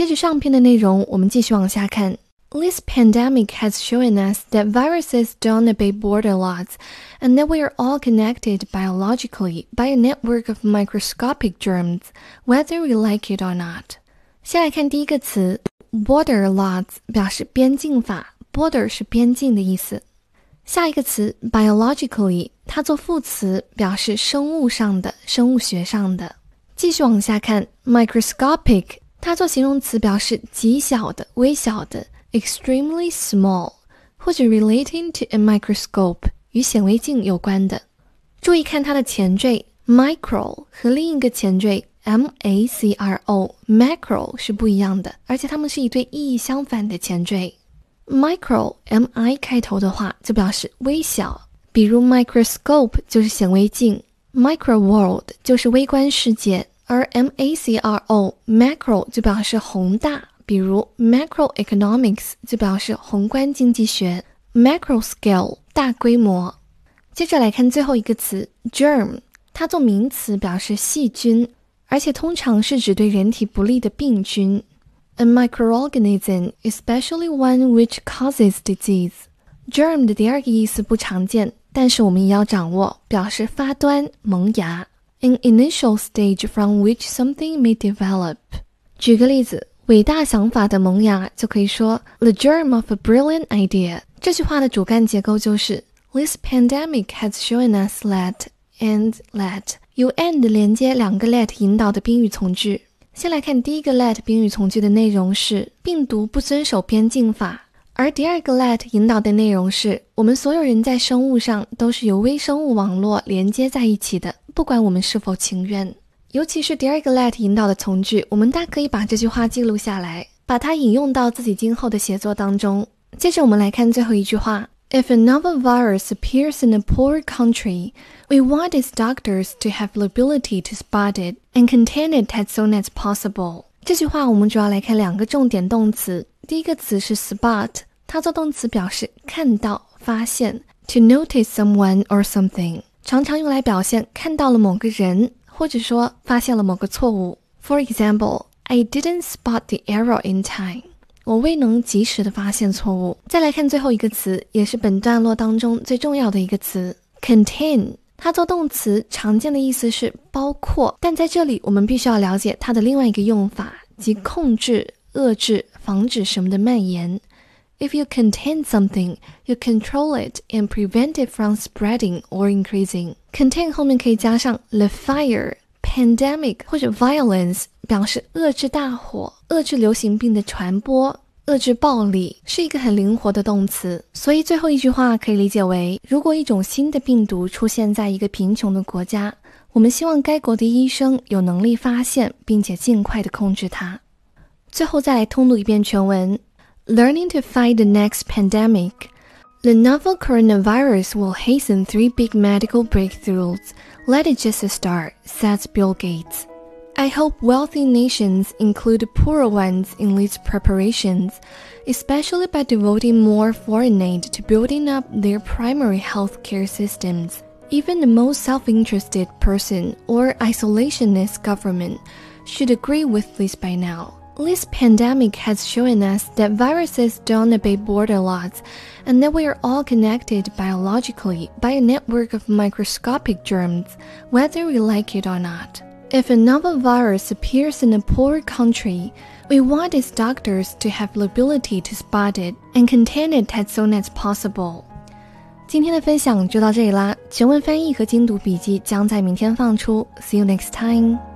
接着上篇的内容，我们继续往下看。This pandemic has shown us that viruses don't obey border laws, and that we are all connected biologically by a network of microscopic germs, whether we like it or not. 先来看第一个词，border laws 表示边境法，border 是边境的意思。下一个词 biologically，它做副词表示生物上的、生物学上的。继续往下看，microscopic， 它做形容词表示极小的、微小的。extremely small，或者 relating to a microscope，与显微镜有关的。注意看它的前缀 micro 和另一个前缀 m a c r o macro 是不一样的，而且它们是一对意义相反的前缀。micro m i 开头的话就表示微小，比如 microscope 就是显微镜，micro world 就是微观世界，而 m a c r o macro 就表示宏大。比如 macroeconomics 就表示宏观经济学，macro scale 大规模。接着来看最后一个词 germ，它做名词表示细菌，而且通常是指对人体不利的病菌。A microorganism, especially one which causes disease. Germ 的第二个意思不常见，但是我们也要掌握，表示发端、萌芽。An initial stage from which something may develop. 举个例子。伟大想法的萌芽，就可以说 the germ of a brilliant idea。这句话的主干结构就是 This pandemic has shown us that and let 由 and 连接两个 let 引导的宾语从句。先来看第一个 let 宾语从句的内容是病毒不遵守边境法， 而第二个 let 引导的内容是我们所有人在生物上都是由微生物网络连接在一起的，不管我们是否情愿。尤其是第二个 let 引导的从句，我们大可以把这句话记录下来，把它引用到自己今后的写作当中。接着我们来看最后一句话：If a novel virus appears in a poor country, we want its doctors to have the ability to spot it and contain it as soon as possible。这句话我们主要来看两个重点动词，第一个词是 spot，它做动词表示看到、发现；to notice someone or something，常常用来表现看到了某个人。或者说发现了某个错误。For example, I didn't spot the error in time. 我未能及时的发现错误。再来看最后一个词，也是本段落当中最重要的一个词，contain。它做动词常见的意思是包括，但在这里我们必须要了解它的另外一个用法，即控制、遏制、防止什么的蔓延。If you contain something, you control it and prevent it from spreading or increasing. Contain 后面可以加上 the fire, pandemic 或者 violence，表示遏制大火、遏制流行病的传播、遏制暴力，是一个很灵活的动词。所以最后一句话可以理解为：如果一种新的病毒出现在一个贫穷的国家，我们希望该国的医生有能力发现并且尽快的控制它。最后再来通读一遍全文。Learning to fight the next pandemic. The novel coronavirus will hasten three big medical breakthroughs. Let it just start, says Bill Gates. I hope wealthy nations include poorer ones in these preparations, especially by devoting more foreign aid to building up their primary healthcare systems. Even the most self-interested person or isolationist government should agree with this by now. This pandemic has shown us that viruses don't obey border laws and that we are all connected biologically by a network of microscopic germs, whether we like it or not. If a novel virus appears in a poor country, we want its doctors to have the ability to spot it and contain it as soon as possible. 今天的分享就到这里啦，全文翻译和精读笔记将在明天放出。See you next time.